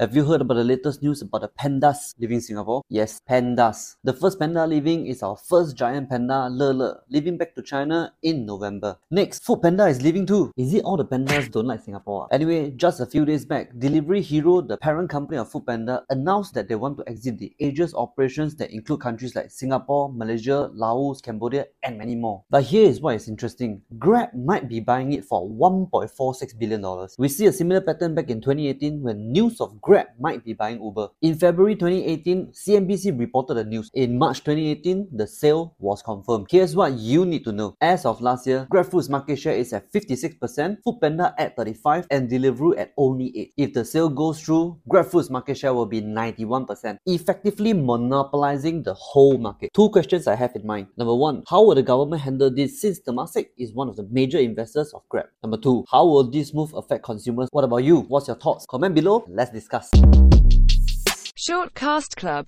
Have you heard about the latest news about the pandas leaving Singapore? Yes, pandas. The first panda leaving is our first giant panda, Lele, leaving back to China in November. Next, Foodpanda is leaving too. Is it all the pandas don't like Singapore? Ah. Anyway, just a few days back, Delivery Hero, the parent company of Foodpanda, announced that they want to exit the Asia's operations that include countries like Singapore, Malaysia, Laos, Cambodia, and many more. But here is what is interesting. Grab might be buying it for $1.46 billion. We see a similar pattern back in 2018 when news of Grab might be buying Uber. In February 2018, CNBC reported the news. In March 2018, the sale was confirmed. Here's what you need to know. As of last year, GrabFood's market share is at 56%, Foodpanda at 35 and Deliveroo at only 8. If the sale goes through, GrabFood's market share will be 91%, effectively monopolizing the whole market. Two questions I have in mind. Number one, how will the government handle this since Temasek is one of the major investors of Grab? Number two, how will this move affect consumers? What about you? What's your thoughts? Comment below, let's discuss. Shortcast Club